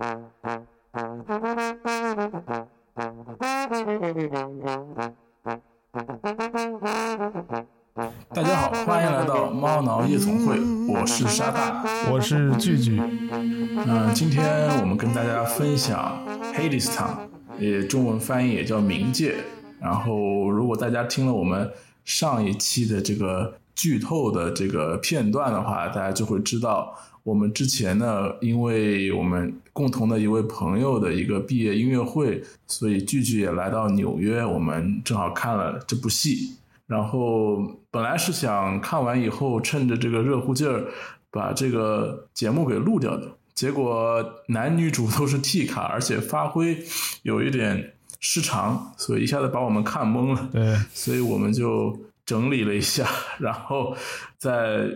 大家好，欢迎来到猫挠夜总会，我是沙大，我是聚聚。嗯，今天我们跟大家分享《Hades Town》，也中文翻译也叫冥界。然后，如果大家听了我们上一期的这个剧透的这个片段的话，大家就会知道，我们之前呢，因为我们共同的一位朋友的一个毕业音乐会，所以聚聚也来到纽约，我们正好看了这部戏。然后本来是想看完以后，趁着这个热乎劲儿，把这个节目给录掉的。结果男女主都是 T 卡，而且发挥有一点失常，所以一下子把我们看懵了。对，所以我们就整理了一下，然后再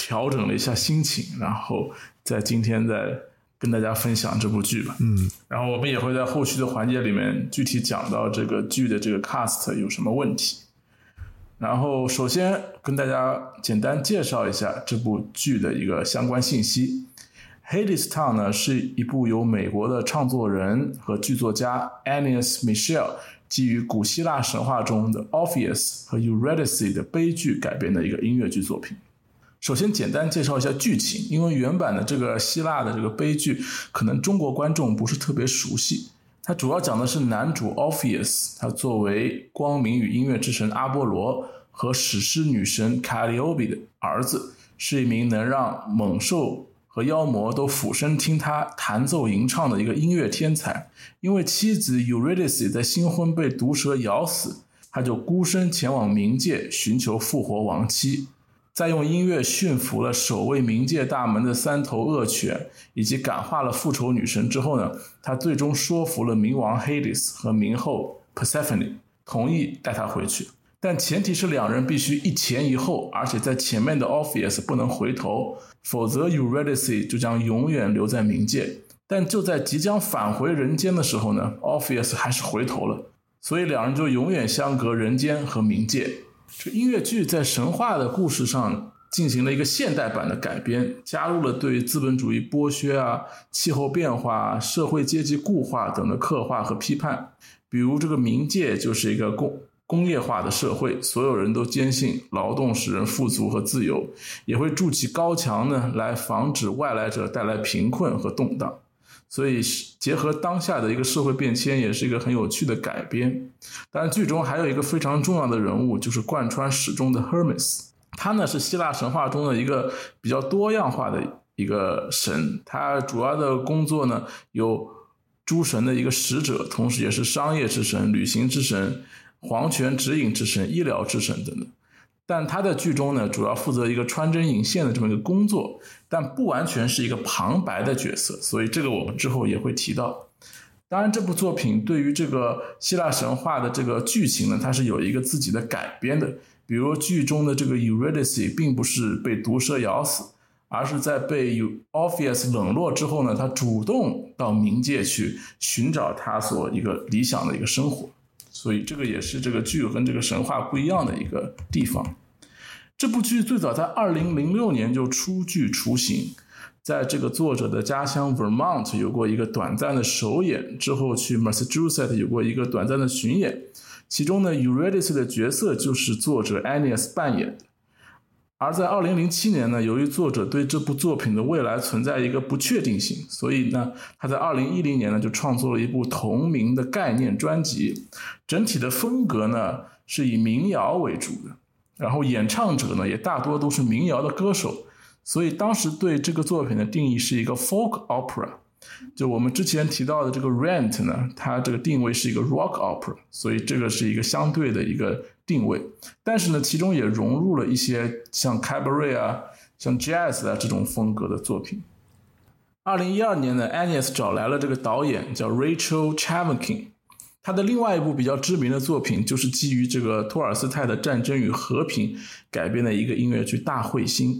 调整了一下心情，然后在今天再跟大家分享这部剧吧。嗯，然后我们也会在后续的环节里面具体讲到这个剧的这个 cast 有什么问题。然后，首先跟大家简单介绍一下这部剧的一个相关信息。《Hades Town》呢是一部由美国的创作人和剧作家 Annius Michel 基于古希腊神话中的 Orpheus 和 Eurydice 的悲剧改编的一个音乐剧作品。首先，简单介绍一下剧情，因为原版的这个希腊的这个悲剧，可能中国观众不是特别熟悉。它主要讲的是男主 Orpheus，他作为光明与音乐之神阿波罗和史诗女神 Calliope 的儿子，是一名能让猛兽和妖魔都俯身听他弹奏吟唱的一个音乐天才。因为妻子 Eurydice 在新婚被毒蛇咬死，他就孤身前往冥界寻求复活亡妻。在用音乐驯服了守卫冥界大门的三头恶犬，以及感化了复仇女神之后呢，他最终说服了冥王 Hades 和冥后 Persephone，同意带他回去。但前提是两人必须一前一后，而且在前面的 Orpheus 不能回头，否则 Eurydice 就将永远留在冥界。但就在即将返回人间的时候呢，Orpheus 还是回头了，所以两人就永远相隔人间和冥界。这音乐剧在神话的故事上进行了一个现代版的改编，加入了对资本主义剥削啊、气候变化、社会阶级固化等的刻画和批判。比如，这个冥界就是一个工工业化的社会，所有人都坚信劳动使人富足和自由，也会筑起高墙呢，来防止外来者带来贫困和动荡。所以，结合当下的一个社会变迁，也是一个很有趣的改编。当然，剧中还有一个非常重要的人物，就是贯穿始终的 Hermes。他呢是希腊神话中的一个比较多样化的一个神。他主要的工作呢有诸神的一个使者，同时也是商业之神、旅行之神、皇权指引之神、医疗之神等等。但他在剧中呢，主要负责一个穿针引线的这么一个工作，但不完全是一个旁白的角色，所以这个我们之后也会提到。当然，这部作品对于这个希腊神话的这个剧情呢，它是有一个自己的改编的。比如剧中的这个 Eurydice 并不是被毒蛇咬死，而是在被 Orpheus 冷落之后呢，他主动到冥界去寻找他所一个理想的一个生活。所以这个也是这个剧跟这个神话不一样的一个地方。这部剧最早在二零零六年就初具雏形，在这个作者的家乡 Vermont 有过一个短暂的首演，之后去 Massachusetts 有过一个短暂的巡演。其中呢，Eurydice 的角色就是作者 Anias 扮演的。而在二零零七年呢，由于作者对这部作品的未来存在一个不确定性，所以呢，他在二零一零年呢就创作了一部同名的概念专辑。整体的风格呢是以民谣为主的。然后演唱者呢，也大多都是民谣的歌手，所以当时对这个作品的定义是一个 folk opera。就我们之前提到的这个 Rent 呢，它这个定位是一个 rock opera，所以这个是一个相对的一个定位。但是呢，其中也融入了一些像 cabaret 啊、像 jazz 啊这种风格的作品。二零一二年呢，Annius 找来了这个导演叫 Rachel Chavkin。他的另外一部比较知名的作品，就是基于这个托尔斯泰的《战争与和平》改编的一个音乐剧《大彗星》。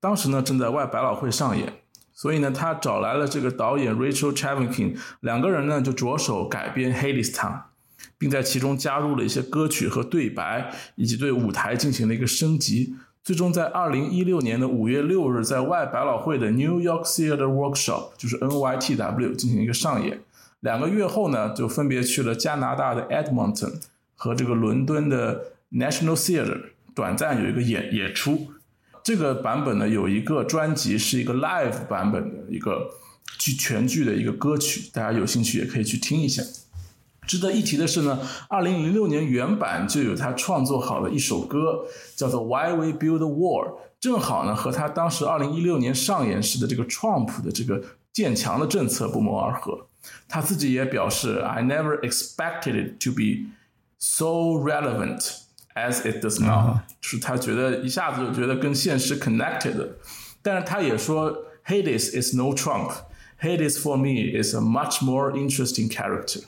当时呢，正在外百老汇上演，所以呢，他找来了这个导演 Rachel Chavkin，两个人呢就着手改编《Hades Town》，并在其中加入了一些歌曲和对白，以及对舞台进行了一个升级。最终在二零一六年的五月六日，在外百老汇的 New York Theatre Workshop，就是 NYTW 进行一个上演。两个月后呢，就分别去了加拿大的 Edmonton 和这个伦敦的 National Theatre，短暂有一个演演出。这个版本呢，有一个专辑是一个 live 版本的一个剧全剧的一个歌曲，大家有兴趣也可以去听一下。值得一提的是呢，二零零六年原版就有他创作好的一首歌，叫做《Why We Build a Wall》，正好呢和他当时二零一六年上演时的这个 Trump 的这个建墙的政策不谋而合。他自己也表示，I never expected it to be so relevant as it does now，就是他觉得一下子就觉得跟现实 connected。但是他也说，Hades is no Trump，Hades for me is a much more interesting character。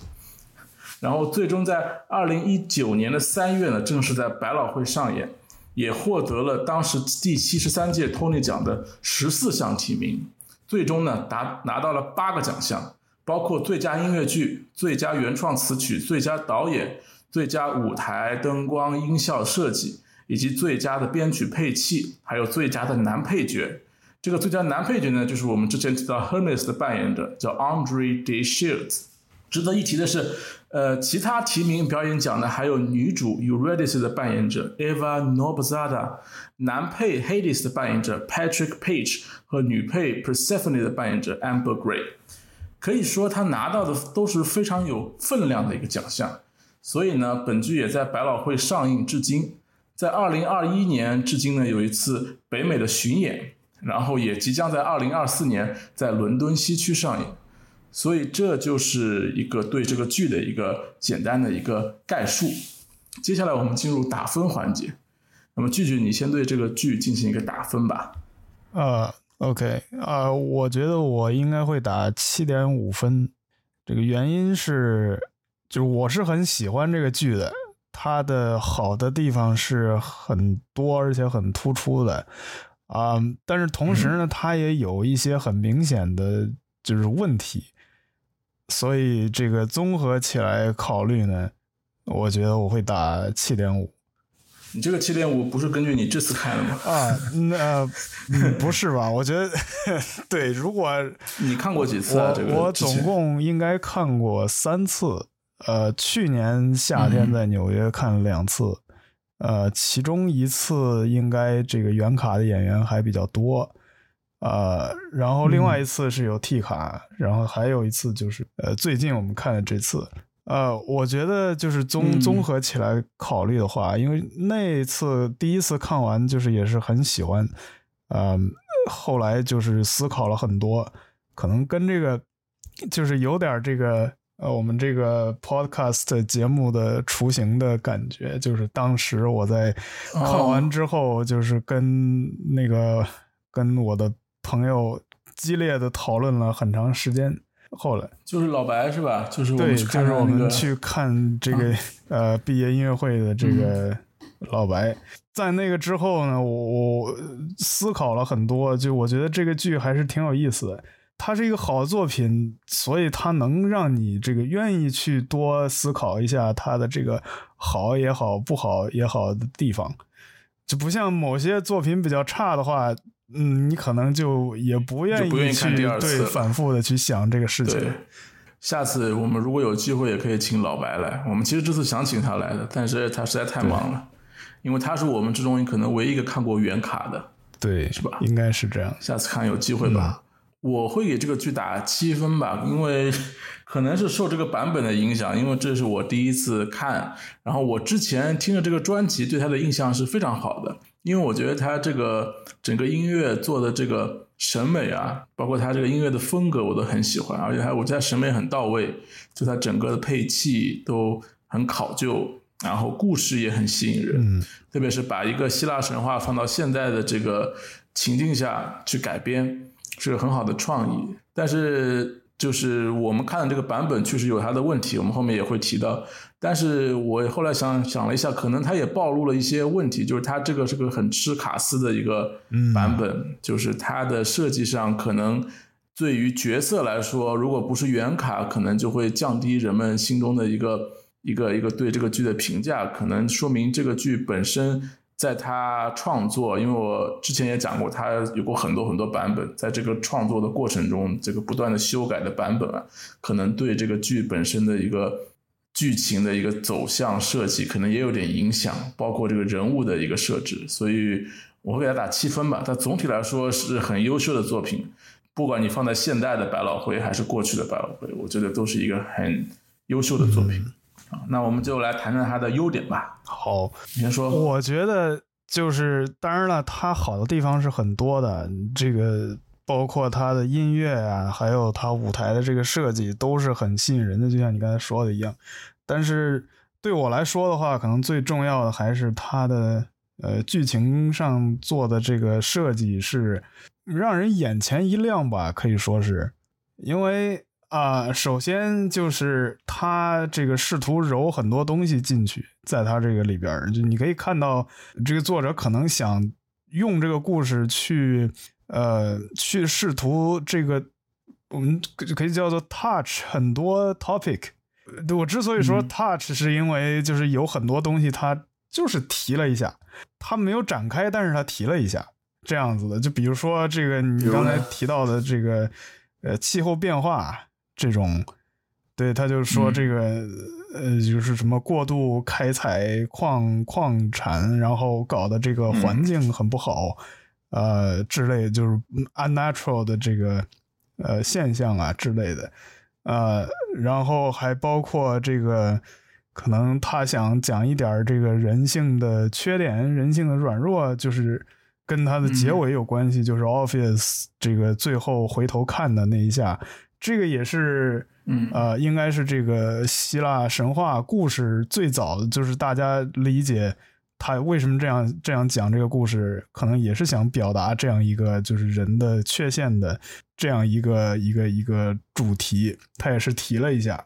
然后最终在二零一九年的三月呢，正式在百老汇上演，也获得了当时第七十三届托尼奖的十四项提名，最终呢达拿到了八个奖项。包括最佳音乐剧、最佳原创词曲、最佳导演、最佳舞台灯光音效设计，以及最佳的编曲配器，还有最佳的男配角。这个最佳男配角呢，就是我们之前提到 Hermes 的扮演者，叫 Andre d e Shields。值得一提的是，呃，其他提名表演奖呢还有女主 Eurydice 的扮演者 Eva Nobzada，男配 Hades 的扮演者 Patrick Page 和女配 Persephone 的扮演者 Amber Gray。可以说他拿到的都是非常有分量的一个奖项，所以呢，本剧也在百老汇上映至今，在二零二一年至今呢有一次北美的巡演，然后也即将在二零二四年在伦敦西区上映，所以这就是一个对这个剧的一个简单的一个概述。接下来我们进入打分环节，那么句句你先对这个剧进行一个打分吧。呃。OK 啊，我觉得我应该会打七点五分。这个原因是，就是我是很喜欢这个剧的，它的好的地方是很多而且很突出的啊。但是同时呢，它也有一些很明显的就是问题，所以这个综合起来考虑呢，我觉得我会打七点五。你这个七点五不是根据你这次看的吗？啊，那不是吧？我觉得对。如果你看过几次啊？这个我总共应该看过三次。呃，去年夏天在纽约看了两次。呃，其中一次应该这个原卡的演员还比较多。呃，然后另外一次是有 T 卡，然后还有一次就是呃最近我们看的这次。呃，我觉得就是综综合起来考虑的话，因为那次第一次看完就是也是很喜欢，呃，后来就是思考了很多，可能跟这个就是有点这个呃我们这个 podcast 节目的雏形的感觉，就是当时我在看完之后，就是跟那个跟我的朋友激烈的讨论了很长时间。后来就是老白是吧？就是对，就是我们去看这个呃毕业音乐会的这个老白，在那个之后呢，我我思考了很多，就我觉得这个剧还是挺有意思的。它是一个好作品，所以它能让你这个愿意去多思考一下它的这个好也好、不好也好的地方，就不像某些作品比较差的话。嗯，你可能就也不愿意去对反复的去想这个事情。下次我们如果有机会，也可以请老白来。我们其实这次想请他来的，但是他实在太忙了，因为他是我们之中可能唯一一个看过原卡的，对，是吧？应该是这样。下次看有机会吧。我会给这个剧打七分吧，因为 可能是受这个版本的影响，因为这是我第一次看，然后我之前听的这个专辑对他的印象是非常好的。因为我觉得他这个整个音乐做的这个审美啊，包括他这个音乐的风格，我都很喜欢，而且还我觉得审美很到位，就他整个的配器都很考究，然后故事也很吸引人，特别是把一个希腊神话放到现在的这个情境下去改编，是个很好的创意，但是。就是我们看的这个版本确实有它的问题，我们后面也会提到。但是我后来想想了一下，可能它也暴露了一些问题，就是它这个是个很吃卡斯的一个版本，就是它的设计上可能对于角色来说，如果不是原卡，可能就会降低人们心中的一个一个一个对这个剧的评价，可能说明这个剧本身在他创作，因为我之前也讲过，他有过很多很多版本，在这个创作的过程中，这个不断的修改的版本啊，可能对这个剧本身的一个剧情的一个走向设计，可能也有点影响，包括这个人物的一个设置，所以我会给他打七分吧。但总体来说是很优秀的作品，不管你放在现代的百老汇还是过去的百老汇，我觉得都是一个很优秀的作品。啊，那我们就来谈谈它的优点吧。好，你先说。我觉得就是，当然了，它好的地方是很多的。这个包括它的音乐啊，还有它舞台的这个设计，都是很吸引人的。就像你刚才说的一样。但是对我来说的话，可能最重要的还是它的呃剧情上做的这个设计是让人眼前一亮吧，可以说是，因为。啊，首先就是他这个试图揉很多东西进去，在他这个里边就你可以看到这个作者可能想用这个故事去，呃，去试图这个我们可以叫做 touch 很多 topic。我之所以说 touch，是因为就是有很多东西他就是提了一下，他没有展开，但是他提了一下这样子的。就比如说这个你刚才提到的这个呃气候变化。这种，对，他就说这个，呃，就是什么过度开采矿矿产，然后搞的这个环境很不好，呃，之类，就是 unnatural 的这个呃现象啊之类的，呃，然后还包括这个，可能他想讲一点这个人性的缺点、人性的软弱，就是跟他的结尾有关系，就是 office 这个最后回头看的那一下。这个也是，呃，应该是这个希腊神话故事最早的，就是大家理解他为什么这样这样讲这个故事，可能也是想表达这样一个就是人的缺陷的这样一个一个一个主题，他也是提了一下。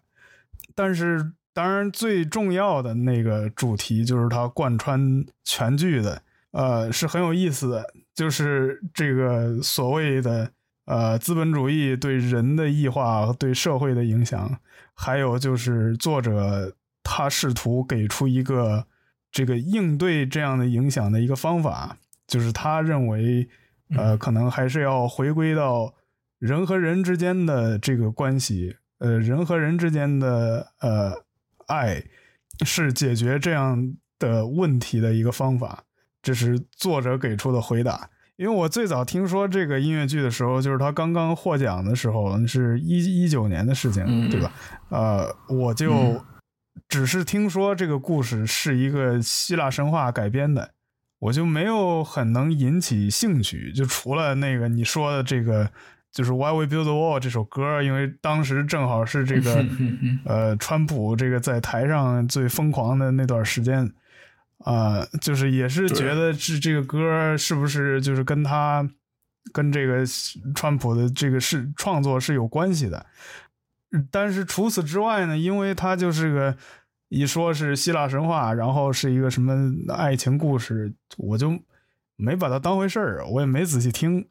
但是，当然最重要的那个主题就是它贯穿全剧的，呃，是很有意思的，就是这个所谓的。呃，资本主义对人的异化、对社会的影响，还有就是作者他试图给出一个这个应对这样的影响的一个方法，就是他认为，呃，可能还是要回归到人和人之间的这个关系，呃，人和人之间的呃爱是解决这样的问题的一个方法，这是作者给出的回答。因为我最早听说这个音乐剧的时候，就是他刚刚获奖的时候，是一一九年的事情，对吧？呃，我就只是听说这个故事是一个希腊神话改编的，我就没有很能引起兴趣。就除了那个你说的这个，就是《Why We Build the Wall》这首歌，因为当时正好是这个 呃，川普这个在台上最疯狂的那段时间。啊，就是也是觉得这这个歌是不是就是跟他跟这个川普的这个是创作是有关系的？但是除此之外呢，因为他就是个一说是希腊神话，然后是一个什么爱情故事，我就没把它当回事儿，我也没仔细听，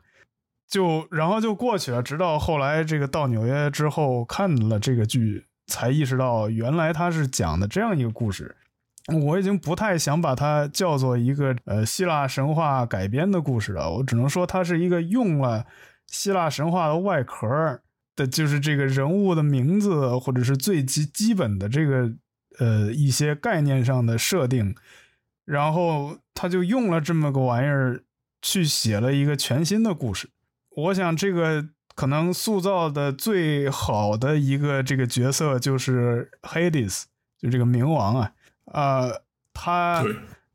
就然后就过去了。直到后来这个到纽约之后看了这个剧，才意识到原来他是讲的这样一个故事。我已经不太想把它叫做一个呃希腊神话改编的故事了，我只能说它是一个用了希腊神话的外壳的，就是这个人物的名字或者是最基基本的这个呃一些概念上的设定，然后他就用了这么个玩意儿去写了一个全新的故事。我想这个可能塑造的最好的一个这个角色就是 Hades，就这个冥王啊。呃，他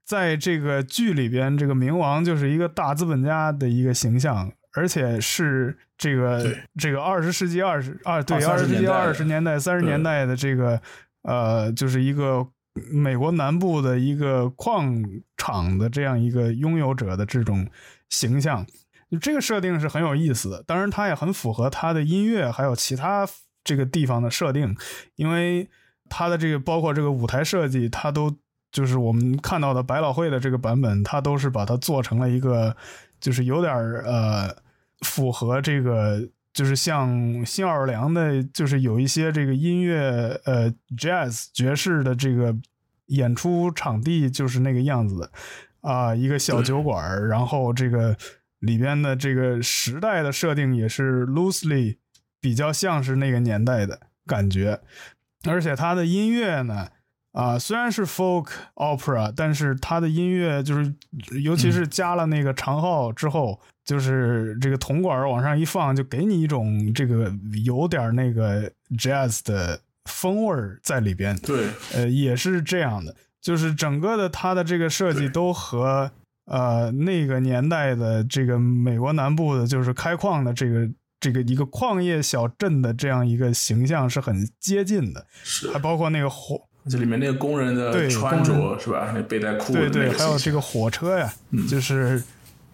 在这个剧里边，这个冥王就是一个大资本家的一个形象，而且是这个这个二十世纪二十二对二十世纪二十年代三十年代的这个呃，就是一个美国南部的一个矿场的这样一个拥有者的这种形象，这个设定是很有意思的。当然，它也很符合他的音乐还有其他这个地方的设定，因为。它的这个包括这个舞台设计，它都就是我们看到的百老汇的这个版本，它都是把它做成了一个，就是有点呃符合这个，就是像新奥尔良的，就是有一些这个音乐呃 jazz 爵士的这个演出场地就是那个样子的，啊，一个小酒馆，然后这个里边的这个时代的设定也是 loosely 比较像是那个年代的感觉，而且它的音乐呢。啊，虽然是 folk opera，但是它的音乐就是，尤其是加了那个长号之后，就是这个铜管往上一放，就给你一种这个有点那个 jazz 的风味在里边。对，呃，也是这样的，就是整个的它的这个设计都和呃那个年代的这个美国南部的，就是开矿的这个这个一个矿业小镇的这样一个形象是很接近的，是，还包括那个火。这里面那个工人的穿着是吧？那背带裤，对对，还有这个火车呀，就是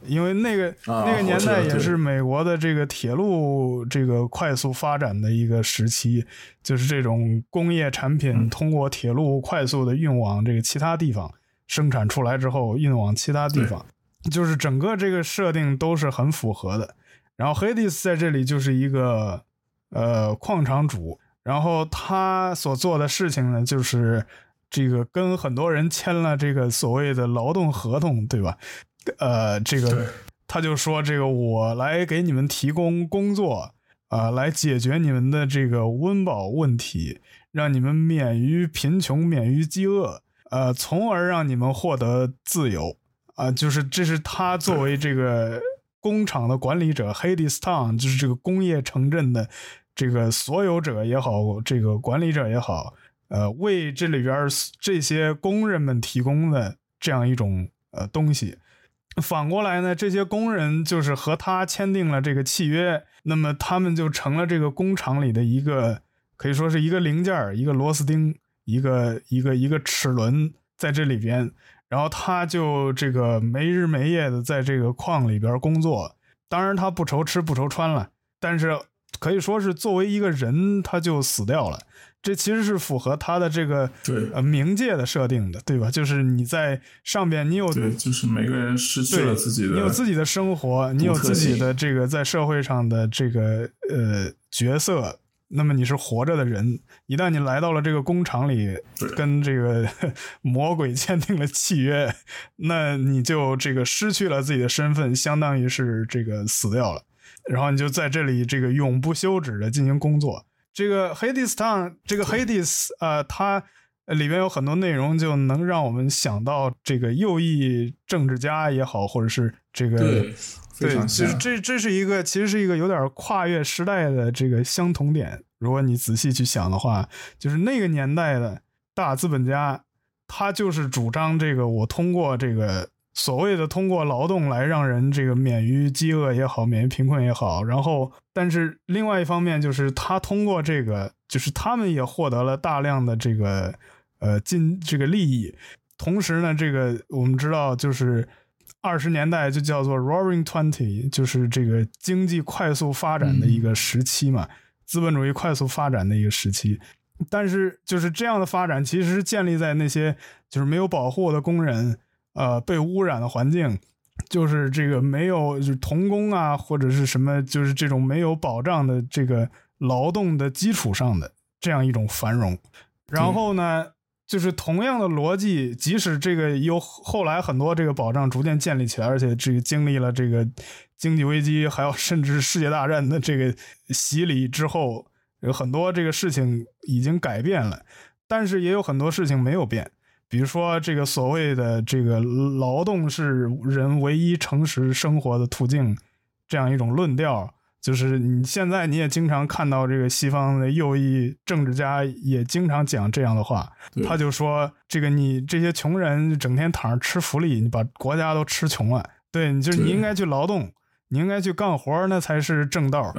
因为那个那个年代也是美国的这个铁路这个快速发展的一个时期，就是这种工业产品通过铁路快速的运往这个其他地方生产出来之后运往其他地方，就是整个这个设定都是很符合的。然后黑蒂斯在这里就是一个呃矿场主。然后他所做的事情呢，就是这个跟很多人签了这个所谓的劳动合同，对吧？呃，这个他就说这个我来给你们提供工作啊，来解决你们的这个温饱问题，让你们免于贫穷，免于饥饿，呃，从而让你们获得自由啊。就是这是他作为这个工厂的管理者，Hades Town，就是这个工业城镇的。这个所有者也好，这个管理者也好，呃，为这里边这些工人们提供的这样一种呃东西。反过来呢，这些工人就是和他签订了这个契约，那么他们就成了这个工厂里的一个，可以说是一个零件一个螺丝钉，一个一个一个齿轮在这里边。然后他就这个没日没夜的在这个矿里边工作，当然他不愁吃不愁穿了，但是。可以说是作为一个人，他就死掉了。这其实是符合他的这个呃冥界的设定的，对吧？就是你在上边，你有对，就是每个人失去了自己的，你有自己的生活，你有自己的这个在社会上的这个呃角色。那么你是活着的人，一旦你来到了这个工厂里，跟这个 魔鬼签订了契约，那你就这个失去了自己的身份，相当于是这个死掉了。然后你就在这里这个永不休止的进行工作。这个 Hades Town，这个 Hades，呃，它里边有很多内容，就能让我们想到这个右翼政治家也好，或者是这个对，对，就是这这是一个其实是一个有点跨越时代的这个相同点。如果你仔细去想的话，就是那个年代的大资本家，他就是主张这个我通过这个。所谓的通过劳动来让人这个免于饥饿也好，免于贫困也好，然后，但是另外一方面就是他通过这个，就是他们也获得了大量的这个呃进这个利益，同时呢，这个我们知道就是二十年代就叫做 Roaring Twenty，就是这个经济快速发展的一个时期嘛，资本主义快速发展的一个时期，但是就是这样的发展其实是建立在那些就是没有保护的工人。呃，被污染的环境，就是这个没有，就是童工啊，或者是什么，就是这种没有保障的这个劳动的基础上的这样一种繁荣。然后呢，就是同样的逻辑，即使这个有后来很多这个保障逐渐建立起来，而且这个经历了这个经济危机，还有甚至世界大战的这个洗礼之后，有很多这个事情已经改变了，但是也有很多事情没有变。比如说，这个所谓的这个劳动是人唯一诚实生活的途径，这样一种论调，就是你现在你也经常看到这个西方的右翼政治家也经常讲这样的话，他就说这个你这些穷人整天躺着吃福利，你把国家都吃穷了，对，你就是你应该去劳动，你应该去干活，那才是正道，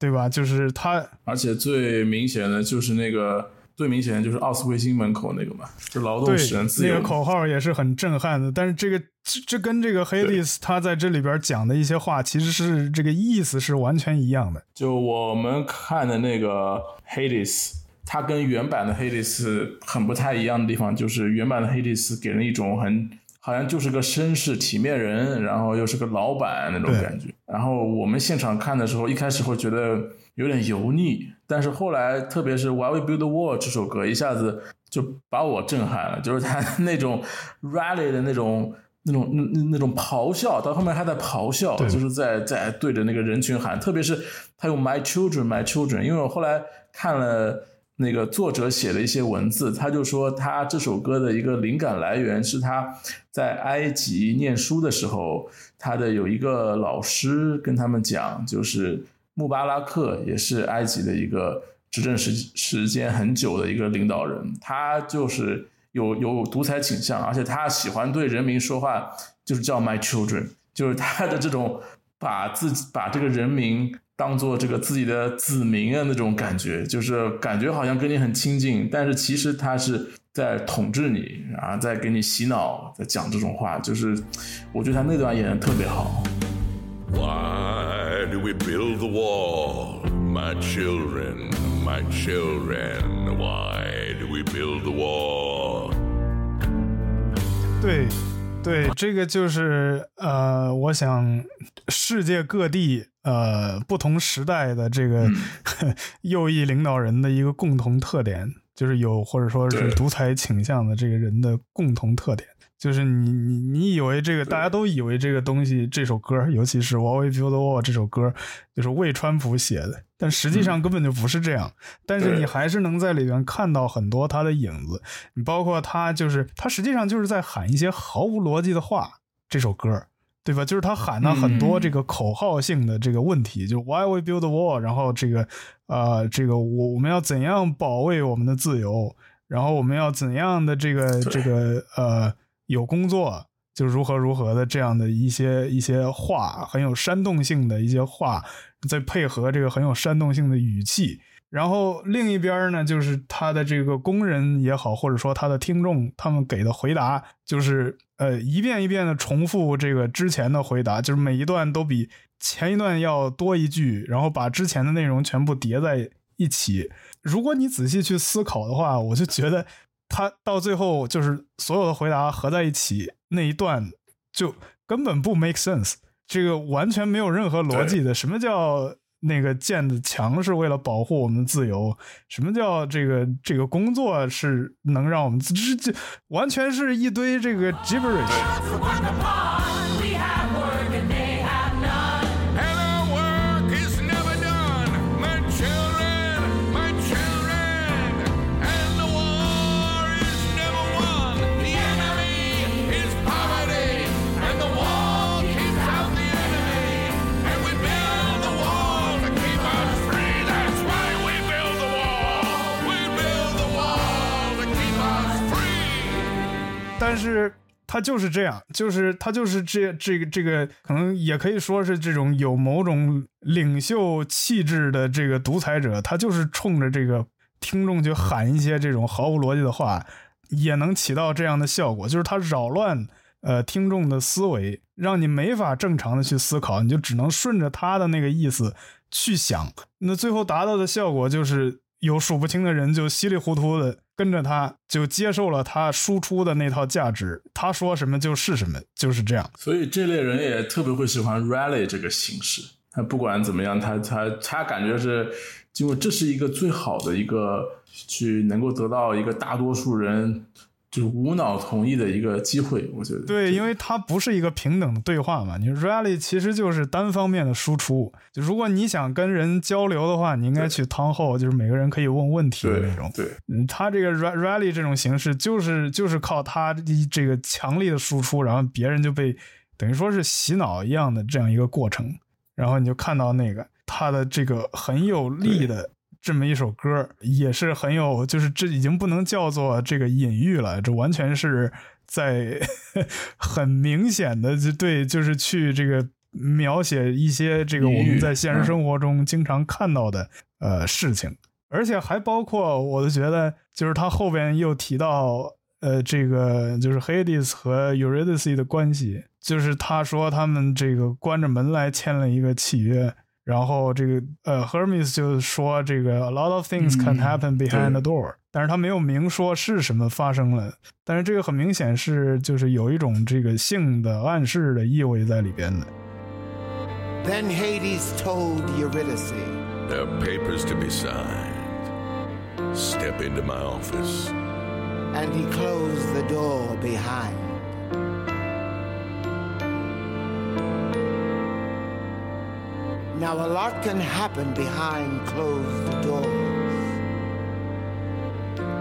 对吧？就是他，而且最明显的就是那个。最明显的就是奥斯维辛门口那个嘛，就劳动使人自由。那个口号也是很震撼的。但是这个这这跟这个黑蒂斯他在这里边讲的一些话，其实是这个意思是完全一样的。就我们看的那个黑蒂斯，他跟原版的黑蒂斯很不太一样的地方，就是原版的黑蒂斯给人一种很好像就是个绅士体面人，然后又是个老板那种感觉。然后我们现场看的时候，一开始会觉得有点油腻。但是后来，特别是《Why We Build the Wall》这首歌，一下子就把我震撼了。就是他 那种 rally 的那种那种那那那种咆哮，到后面他在咆哮，就是在在对着那个人群喊，特别是他用 “my children, my children”，因为我后来看了那个作者写的一些文字，他就说他这首歌的一个灵感来源是他在埃及念书的时候，他的有一个老师跟他们讲，就是穆巴拉克也是埃及的一个执政时时间很久的一个领导人，他就是有有独裁倾向，而且他喜欢对人民说话，就是叫 my children，就是他的这种把自己把这个人民当做这个自己的子民啊那种感觉，就是感觉好像跟你很亲近，但是其实他是在统治你，然后在给你洗脑，在讲这种话，就是我觉得他那段演的特别好。Why do we build the wall? My children, my children, why do we build the wall? 对，对，这个就是呃，我想世界各地呃不同时代的这个、右翼领导人的一个共同特点，就是有或者说是独裁倾向的这个人的共同特点。就是你你你以为这个大家都以为这个东西这首歌，尤其是《Why We Build the Wall》这首歌，就是为川普写的，但实际上根本就不是这样。但是你还是能在里面看到很多他的影子。你包括他就是他实际上就是在喊一些毫无逻辑的话。这首歌，对吧？就是他喊了很多嗯这个口号性的这个问题，就 Why we build the wall，然后这个呃，这个我我们要怎样保卫我们的自由，然后我们要怎样的这个这个呃有工作。就如何如何的这样的一些一些话，很有煽动性的一些话，再配合这个很有煽动性的语气，然后另一边呢，就是他的这个工人也好，或者说他的听众，他们给的回答就是呃一遍一遍的重复这个之前的回答，就是每一段都比前一段要多一句，然后把之前的内容全部叠在一起。如果你仔细去思考的话，我就觉得他到最后就是所有的回答合在一起那一段就根本不 make sense，这个完全没有任何逻辑的。什么叫那个建的墙是为了保护我们的自由？什么叫这个这个工作是能让我们这这完全是一堆这个 gibberish。但是他就是这样，就是他就是这这个这个，可能也可以说是这种有某种领袖气质的这个独裁者，他就是冲着这个听众去喊一些这种毫无逻辑的话，也能起到这样的效果，就是他扰乱呃听众的思维，让你没法正常的去思考，你就只能顺着他的那个意思去想，那最后达到的效果就是有数不清的人就稀里糊涂的跟着他，就接受了他输出的那套价值，他说什么就是什么，就是这样。所以这类人也特别会喜欢 rally 这个形式。他不管怎么样，他他他感觉是，因为这是一个最好的一个去能够得到一个大多数人就无脑同意的一个机会。我觉得对，因为它不是一个平等的对话嘛，你 rally 其实就是单方面的输出。就如果你想跟人交流的话，你应该去 town hall，就是每个人可以问问题的那种。对嗯，他这个 ra- rally 这种形式，就是就是靠他这个强力的输出，然后别人就被等于说是洗脑一样的这样一个过程，然后你就看到那个他的这个很有力的这么一首歌，也是很有，就是这已经不能叫做这个隐喻了，这完全是在 很明显的就对，就是去这个描写一些这个我们在现实生活中经常看到的呃事情。而且还包括，我就觉得，就是他后边又提到，呃，这个就是 Hades 和 Eurydice 的关系，就是他说他们这个关着门来签了一个契约，然后这个呃 Hermes 就说这个 a lot of things can 嗯 happen behind the 对 door，、但是他没有明说是什么发生了，但是这个很明显是就是有一种这个性的暗示的意味在里边的。 Then Hades told Eurydice, There are papers to be signed. Step into my office. and he closed the door behind. Now, a lot can happen behind closed doors.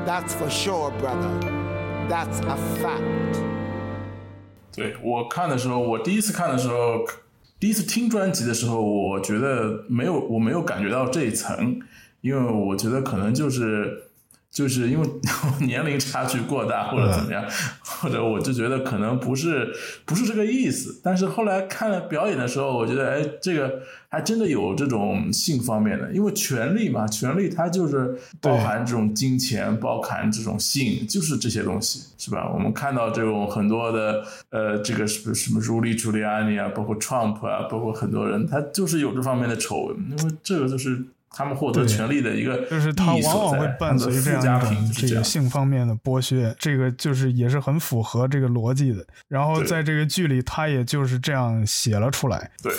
That's for sure, brother. That's a fact. 对我看的时候，我第一次看的时候，第一次听专辑的时候，我觉得没有，我没有感觉到这一层，因为我觉得可能就是 就是因为年龄差距过大，或者怎么样，或者我就觉得可能不是不是这个意思。但是后来看了表演的时候，我觉得哎，这个还真的有这种性方面的，因为权力嘛，权力它就是包含这种金钱，包含这种性，就是这些东西，是吧？我们看到这种很多的呃，这个什么什么如利朱利安尼啊，包括 Trump 啊，包括很多人，他就是有这方面的丑闻，因为这个就是。他们获得权利的一个就是它意义所在往往会伴随这样的这个。性方面的剥削，这个就是也是很符合这个逻辑的。然后在这个剧里，他也就是这样写了出来。对，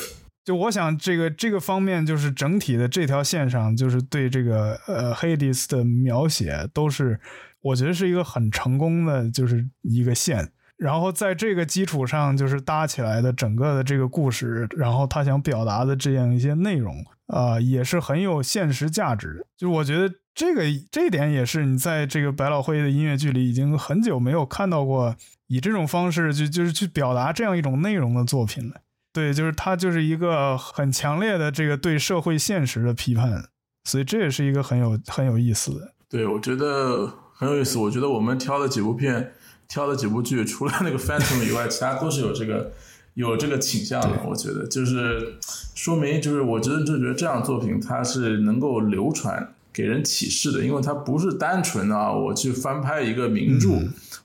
就我想，这个这个方面就是整体的这条线上，就是对这个呃 Hades 的描写，都是我觉得是一个很成功的，就是一个线。然后在这个基础上，就是搭起来的整个的这个故事，然后他想表达的这样一些内容，啊、也是很有现实价值。就我觉得这个这一点也是你在这个百老汇的音乐剧里已经很久没有看到过以这种方式去就是去表达这样一种内容的作品了。对，就是它就是一个很强烈的这个对社会现实的批判，所以这也是一个很有很有意思的。对，我觉得很有意思。我觉得我们挑的几部片，挑的几部剧，除了那个《Phantom》以外，其他都是有这个有这个倾向的。我觉得就是说明，就是我觉得就觉得这样作品它是能够流传。给人启示的，因为它不是单纯的啊，我去翻拍一个名著，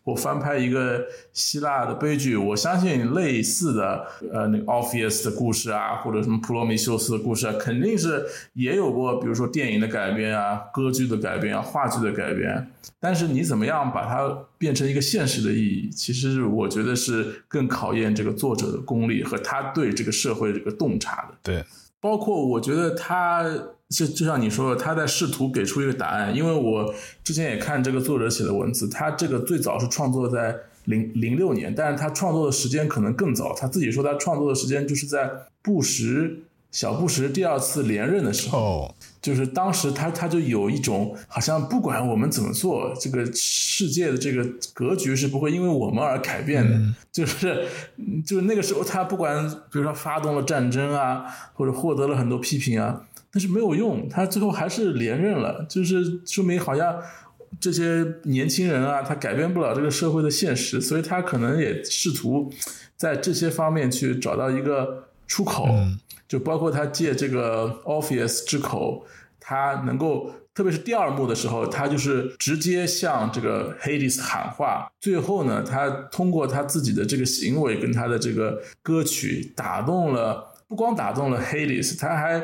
或翻拍一个希腊的悲剧。我相信类似的，呃，那个 Orpheus 的故事啊，或者什么普罗米修斯的故事啊，肯定是也有过，比如说电影的改编啊、歌剧的改编啊、话剧的改编。但是你怎么样把它变成一个现实的意义，其实我觉得是更考验这个作者的功力和他对这个社会这个洞察的。对，包括我觉得他就就像你说的，他在试图给出一个答案。因为我之前也看这个作者写的文字，他这个最早是创作在零零六年，但是他创作的时间可能更早。他自己说他创作的时间就是在布什小布什第二次连任的时候。哦，就是当时他他就有一种好像不管我们怎么做，这个世界的这个格局是不会因为我们而改变的。就是嗯就是那个时候他不管比如说发动了战争啊，或者获得了很多批评啊，但是没有用，他最后还是连任了，就是说明好像。这些年轻人啊，他改变不了这个社会的现实，所以他可能也试图在这些方面去找到一个出口。就包括他借这个 Orpheus 之口，他能够，特别是第二幕的时候，他就是直接向这个 Hades 喊话。最后呢，他通过他自己的这个行为跟他的这个歌曲，打动了不光打动了 Hades，他还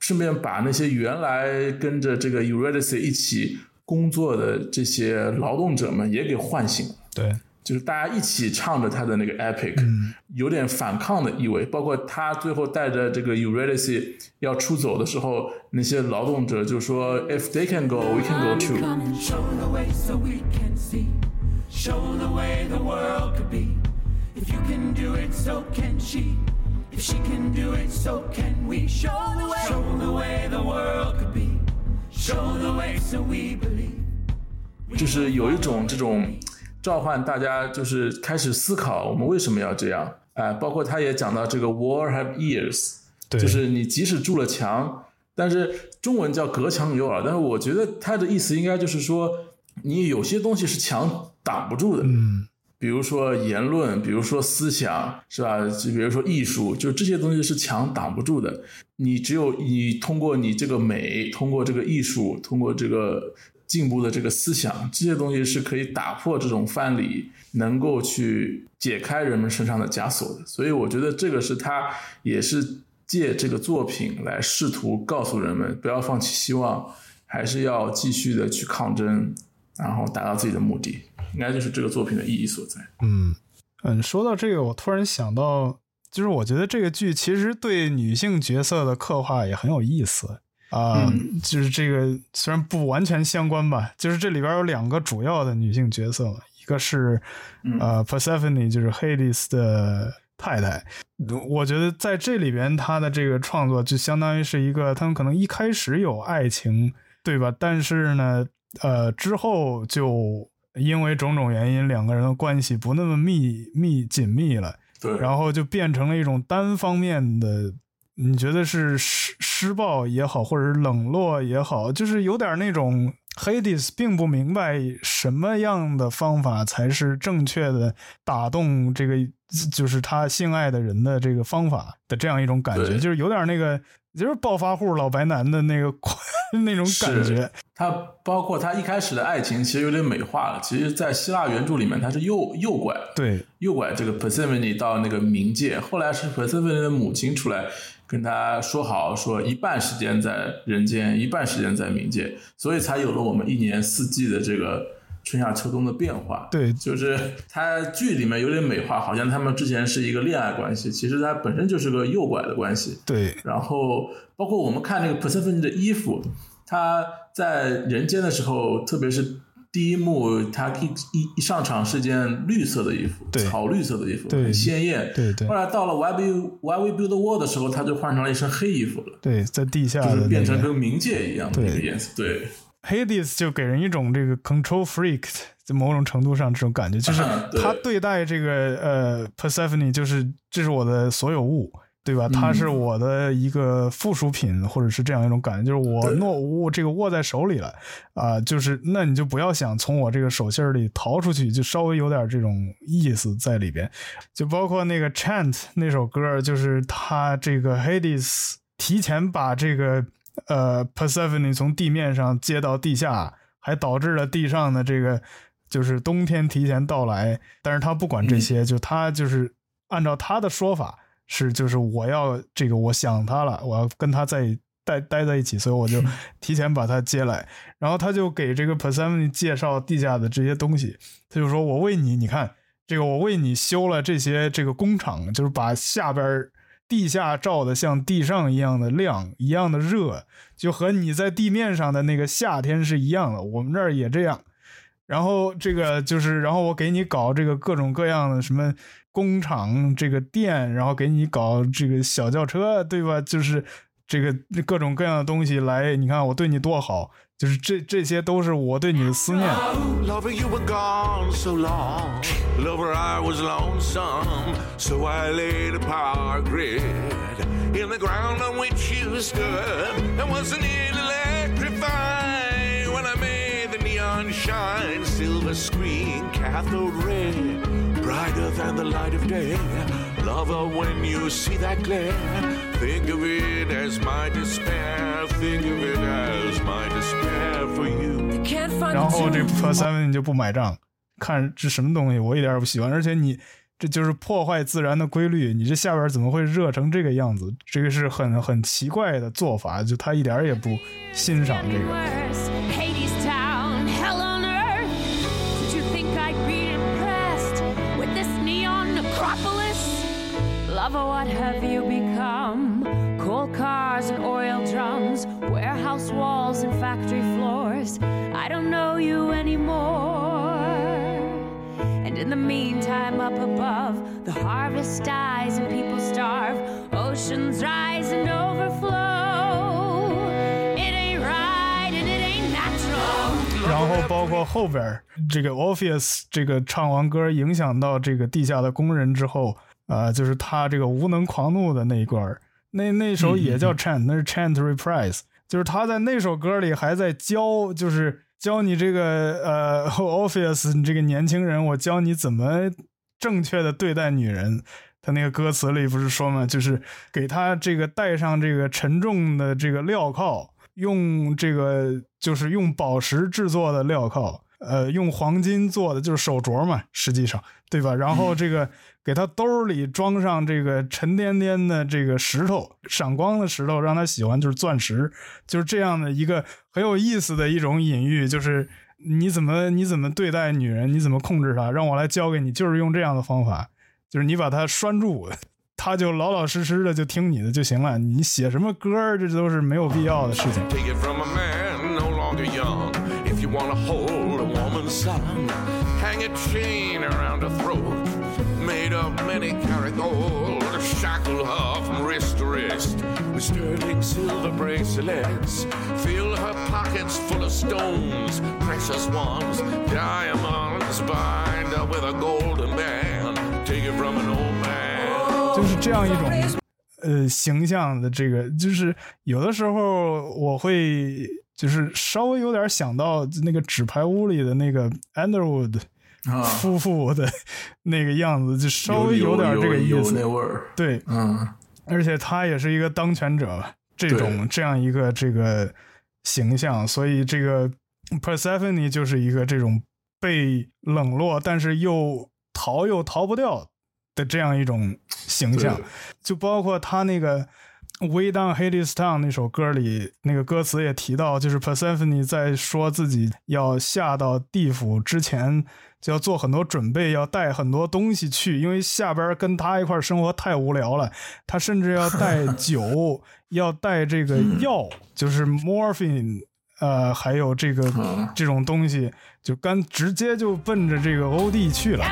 顺便把那些原来跟着这个 Eurydice 一起工作的这些劳动者们也给唤醒了。对，就是大家一起唱着他的那个 epic，、有点反抗的意味。包括他最后带着这个 Eurydice 要出走的时候，那些劳动者就说：“If they can go, we can go too。Come and show the way so we can see. Show the way the world could be. If you can do it, so can she. If she can do it, so can we. Show the way. Show the way the world could be. Show the way so we believe. ”就是有一种这种召唤大家，就是开始思考我们为什么要这样。哎、包括他也讲到这个 “war have ears”，对就是你即使筑了墙，但是中文叫隔墙有耳，但是我觉得他的意思应该就是说，你有些东西是墙挡不住的，嗯，比如说言论，比如说思想，是吧？就比如说艺术，就这些东西是墙挡不住的。你只有你通过你这个美，通过这个艺术，通过这个进步的这个思想，这些东西是可以打破这种藩篱，能够去解开人们身上的枷锁的。所以我觉得这个是他也是借这个作品来试图告诉人们，不要放弃希望，还是要继续的去抗争，然后达到自己的目的。应该就是这个作品的意义所在。嗯嗯，说到这个，我突然想到，就是我觉得这个剧其实对女性角色的刻画也很有意思啊、就是这个虽然不完全相关吧，就是这里边有两个主要的女性角色嘛，一个是呃 Persephone，就是 Hades 的太太。我觉得在这里边，她的这个创作就相当于是一个，他们可能一开始有爱情，对吧？但是呢，呃，之后就因为种种原因，两个人的关系不那么密密紧密了。对，然后就变成了一种单方面的，你觉得是施施暴也好，或者是冷落也好，就是有点那种 Hades 并不明白什么样的方法才是正确的打动这个就是他性爱的人的这个方法的这样一种感觉，就是有点那个就是暴发户老白男的那个那种感觉是。他包括他一开始的爱情其实有点美化了，其实，在希腊原著里面他是诱诱拐，对诱拐这个 Persephone 到那个冥界，后来是 Persephone 的母亲出来跟他说好，说一半时间在人间，一半时间在冥界，所以才有了我们一年四季的这个春夏秋冬的变化。对就是他剧里面有点美化，好像他们之前是一个恋爱关系，其实他本身就是个诱拐的关系。对然后包括我们看那个 Persephone 的衣服，她在人间的时候，特别是第一幕，他一一一上场是件绿色的衣服，对草绿色的衣服，对很鲜艳。对对后来到了 Why We Why We Build the Wall 的时候，他就换成了一身黑衣服了，对，在地下就是变成跟冥界一样的一个颜色。对 Hades 就给人一种这个 control freak，在某种程度上这种感觉，就是 他对待这个呃 Persephone，就是这是我的所有物，对吧？它是我的一个附属品，或者是这样一种感觉，就是我对。诺无这个握在手里了啊、就是那你就不要想从我这个手心儿里逃出去，就稍微有点这种意思在里边，就包括那个 Chant 那首歌，就是他这个 Hades 提前把这个呃 Persephone 从地面上接到地下，还导致了地上的这个就是冬天提前到来。但是他不管这些，就他就是按照他的说法是，就是我要这个我想他了，我要跟他在待待在一起，所以我就 提前把他接来。然后他就给这个 Persephone 介绍地下的这些东西，他就说我为你，你看这个我为你修了这些这个工厂，就是把下边儿地下照的像地上一样的亮，一样的热，就和你在地面上的那个夏天是一样的。我们这儿也这样。然后这个就是，然后我给你搞这个各种各样的什么工厂、这个店，然后给你搞这个小轿车，对吧？就是这个各种各样的东西来，你看我对你多好，就是这这些都是我对你的思念。Lover, you were gone so long. Lover, I was lonesome. So I laid a power grid in the ground on which you stood. And wasn't it electrified when I made the neon shine? Silver screen, cathode ray, brighter than the light of day. Lover, when you see that glare, think of it as my despair. Think of it as my despair for you. 然后这 Persephone 就不买账，看这什么东西，我一点也不喜欢，而且你这就是破坏自然的规律，你这下边怎么会热成这个样子？这个是很很奇怪的做法，就他一点也不欣赏这个。Lover, what have you become? Coal cars and oil drums, warehouse walls and factory floors. I don't know you anymore. And in the meantime, up above, the harvest dies and people starve. Oceans rise and overflow. It ain't right and it ain't natural. 然后包括后边儿这个 Orpheus 这个唱完歌影响到这个地下的工人之后， 啊、就是他这个无能狂怒的那一段儿。那那首也叫 Chant，、那是 Chant Reprise，就是他在那首歌里还在教，就是教你这个呃 Orpheus 你这个年轻人，我教你怎么正确的对待女人。他那个歌词里不是说嘛，就是给他这个戴上这个沉重的这个镣铐，用这个就是用宝石制作的镣铐，呃，用黄金做的就是手镯嘛，实际上对吧？然后这个给他兜里装上这个沉甸甸的这个石头，闪光的石头，让他喜欢就是钻石，就是这样的一个很有意思的一种隐喻，就是你怎么你怎么对待女人，你怎么控制她，让我来教给你，就是用这样的方法，就是你把她拴住。他就老老实实的就听你的就行了，你写什么歌这都是没有必要的事情。Take it from a man no longer young. If you wanna hold a woman's son, hang a chain around her throat. made of many carat gold, shackle her from wrist to wrist with sterling silver bracelets. Fill her pockets full of stones, precious ones, diamonds. Bind her with a golden band. Take it from an old man. 就是这样一种呃形象的这个，就是有的时候我会 就是稍微有点想到那个纸牌屋里的那个 Underwood 啊，夫妇的那个样子，就稍微有点这个意思。那味儿。对，嗯，而且他也是一个当权者，这种这样一个这个形象，所以这个 Persephone 就是一个这种被冷落，但是又逃又逃不掉的这样一种形象，就包括他那个。Way Down Hades Town 那首歌里，那个歌词也提到，就是 Persephone 在说自己要下到地府之前，就要做很多准备，要带很多东西去，因为下边跟他一块生活太无聊了。他甚至要带 酒，要带这个药，就是 morphine，呃，还有这个这种东西，就干直接就奔着这个欧弟去了。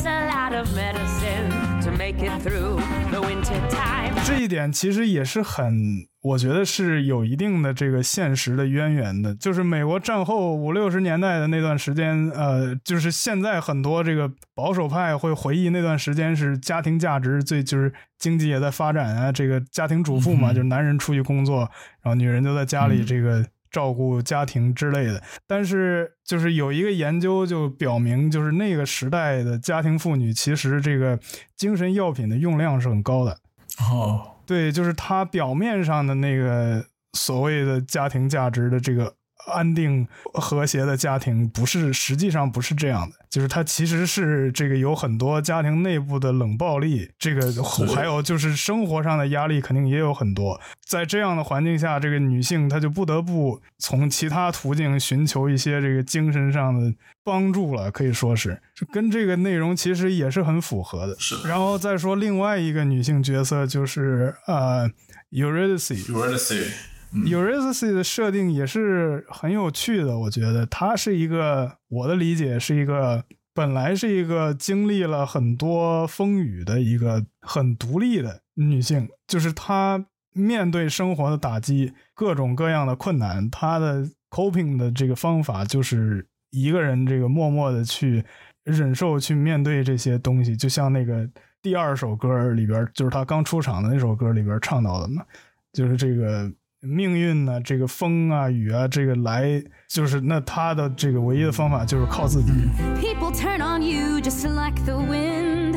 Takes a lot of medicine to make it through the winter time. 这一点其实也是很，我觉得是有一定的这个现实的渊源的。就是美国战后五六十年代的那段时间，呃，就是现在很多这个保守派会回忆那段时间是家庭价值最，就是经济也在发展啊，这个家庭主妇嘛，就是男人出去工作，然后女人就在家里这个。照顾家庭之类的，但是就是有一个研究就表明，就是那个时代的家庭妇女其实这个精神药品的用量是很高的。哦，对，就是它表面上的那个所谓的家庭价值的这个安定和谐的家庭，不是实际上不是这样的，就是它其实是这个有很多家庭内部的冷暴力，这个还有就是生活上的压力肯定也有很多。在这样的环境下，这个女性她就不得不从其他途径寻求一些这个精神上的帮助了，可以说是，跟这个内容其实也是很符合的。是然后再说另外一个女性角色，就是呃 Eurydice。Eurydice，Eurydice 的设定也是很有趣的，我觉得她是一个，我的理解是一个本来是一个经历了很多风雨的一个很独立的女性，就是她面对生活的打击，各种各样的困难，她的 coping 的这个方法就是一个人这个默默的去忍受、去面对这些东西，就像那个第二首歌里边，就是她刚出场的那首歌里边唱到的嘛，就是这个。命运呢，这个风啊、雨啊，这个来就是那他的这个唯一的方法就是靠自己。People turn on you just like the wind.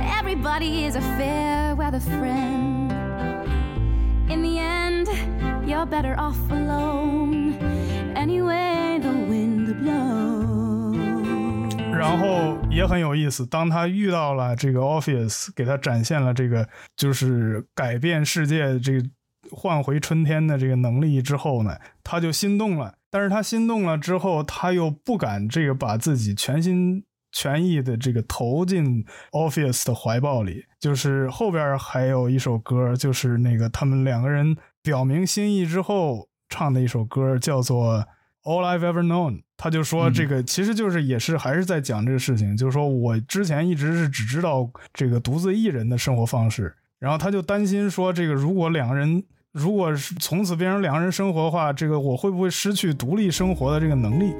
Everybody is a fair weather friend. In the end, you're better off alone. Anyway, the wind blows. 然后也很有意思，当他遇到了这个 Orpheus，给他展现了这个就是改变世界、这个换回春天的这个能力之后呢，他就心动了。但是他心动了之后，他又不敢这个把自己全心全意的这个投进 Orpheus 的怀抱里。就是后边还有一首歌，就是那个他们两个人表明心意之后唱的一首歌，叫做。All I've ever known，他就说这个其实就是也是还是在讲这个事情，就是说我之前一直是只知道这个独自一人的生活方式，然后他就担心说这个如果两个人如果是从此变成两个人生活的话，这个我会不会失去独立生活的这个能力？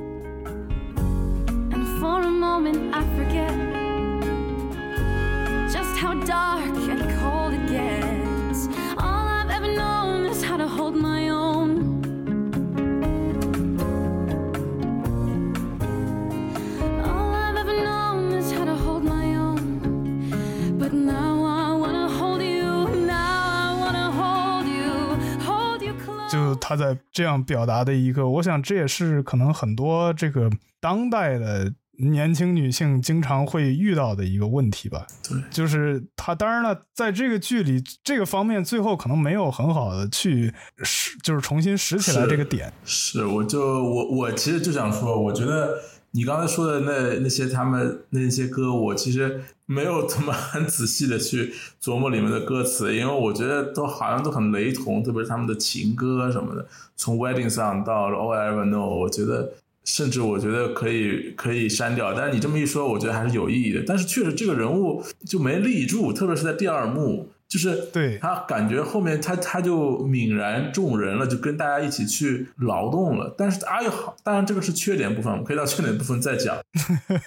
他在这样表达的一个，我想这也是可能很多这个当代的年轻女性经常会遇到的一个问题吧。对，就是他当然了，在这个剧里这个方面最后可能没有很好的去拾，就是重新拾起来这个点。是，我就我我其实就想说，我觉得你刚才说的那那些他们那些歌，我其实没有怎么很仔细的去琢磨里面的歌词，因为我觉得都好像都很雷同，特别是他们的情歌什么的，从 Wedding Song 到 All I Ever Know，我觉得甚至我觉得可以可以删掉。但是你这么一说，我觉得还是有意义的。但是确实这个人物就没立住，特别是在第二幕。就是对他感觉后面他他就泯然众人了，就跟大家一起去劳动了。但是啊又好，当然这个是缺点部分，我们可以到缺点部分再讲。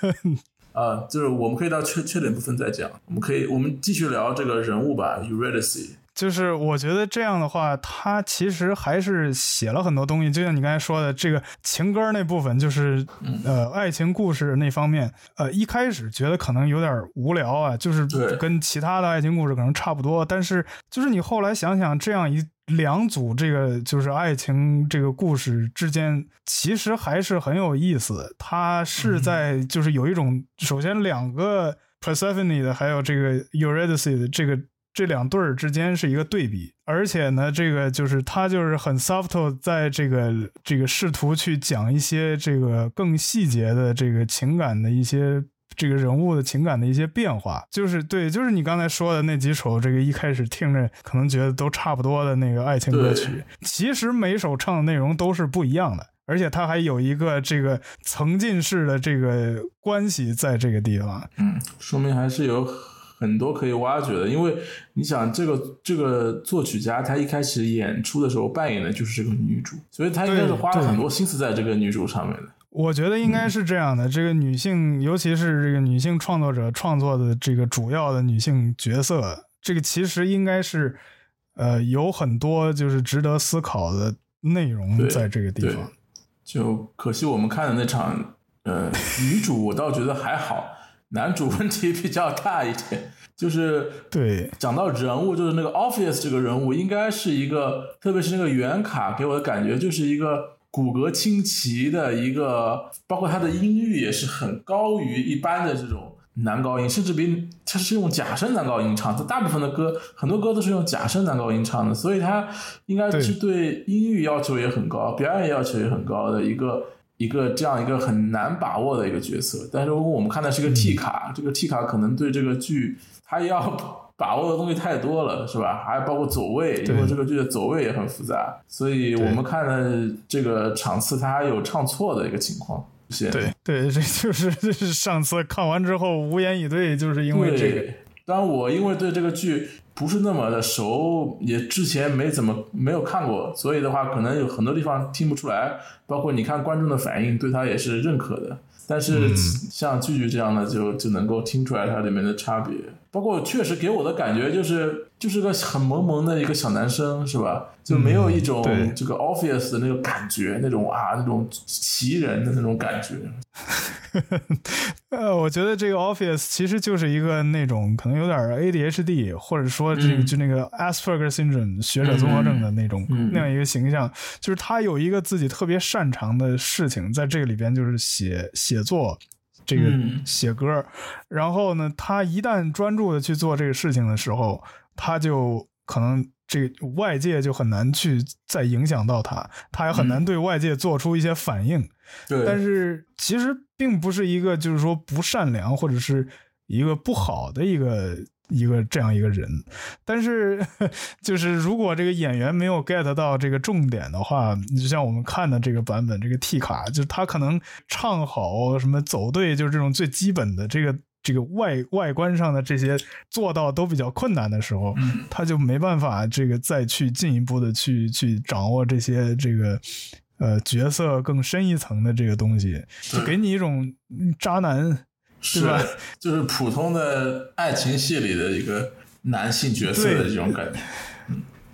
啊，就是我们可以到缺缺点部分再讲。我们可以我们继续聊这个人物吧，Eurydice。就是我觉得这样的话，他其实还是写了很多东西，就像你刚才说的，这个情歌那部分，就是呃爱情故事那方面，呃一开始觉得可能有点无聊啊，就是跟其他的爱情故事可能差不多，但是就是你后来想想，这样一两组这个就是爱情这个故事之间，其实还是很有意思。它是在就是有一种，首先两个 Persephone 的，还有这个 Eurydice 的这个。这两对儿之间是一个对比，而且呢，这个就是他就是很 soft，在这个这个试图去讲一些这个更细节的这个情感的一些这个人物的情感的一些变化，就是对，就是你刚才说的那几首，这个一开始听着可能觉得都差不多的那个爱情歌曲，其实每首唱的内容都是不一样的，而且它还有一个这个层进式的这个关系在这个地方。嗯，说明还是有很多可以挖掘的。因为你想，这个这个作曲家他一开始演出的时候扮演的就是这个女主，所以他应该是花了很多心思在这个女主上面的。我觉得应该是这样的，这个女性，尤其是这个女性创作者创作的这个主要的女性角色，这个其实应该是，呃，有很多就是值得思考的内容在这个地方。就可惜我们看的那场，呃，女主我倒觉得还好，男主问题比较大一点。就是对讲到人物，就是那个 Orpheus 这个人物，应该是一个，特别是那个原卡给我的感觉就是一个骨骼清奇的一个，包括他的音域也是很高于一般的这种男高音，甚至比他是用假声男高音唱，他大部分的歌很多歌都是用假声男高音唱的，所以他应该是对音域要求也很高，表演要求也很高的一个。一个这样一个很难把握的一个角色，但是如果我们看的是个 T 卡，这个 T 卡可能对这个剧他要 把握的东西太多了，是吧？还包括走位，因为这个剧的走位也很复杂，所以我们看的这个场次它还有唱错的一个情况。对 对，这就是这是上次看完之后无言以对，就是因为这个。对，当然我因为对这个剧不是那么的熟，也之前没怎么没有看过，所以的话可能有很多地方听不出来，包括你看观众的反应，对他也是认可的。但是像句句这样的就就能够听出来它里面的差别，包括确实给我的感觉就是就是个很萌萌的一个小男生，是吧？就没有一种这个 office 的那个感觉，那种啊那种奇人的那种感觉。呃，我觉得这个 Office 其实就是一个那种可能有点 ADHD，或者说这个、嗯就那个 Asperger syndrome 学者综合症的那种、嗯那样一个形象，就是他有一个自己特别擅长的事情，在这个里边就是写写作。这个嗯写歌，然后呢，他一旦专注的去做这个事情的时候，他就可能这个外界就很难去再影响到他，他也很难对外界做出一些反应。对，但是其实并不是一个就是说不善良或者是一个不好的一个一个这样一个人，但是 就是如果这个演员没有 get 到这个重点的话，就像我们看的这个版本这个 T 卡，就是他可能唱好什么走对，就是这种最基本的这个。这个外外观上的这些做到都比较困难的时候，他就没办法这个再去进一步的去去掌握这些这个呃角色更深一层的这个东西，就给你一种嗯渣男，是吧就是普通的爱情戏里的一个男性角色的这种感觉。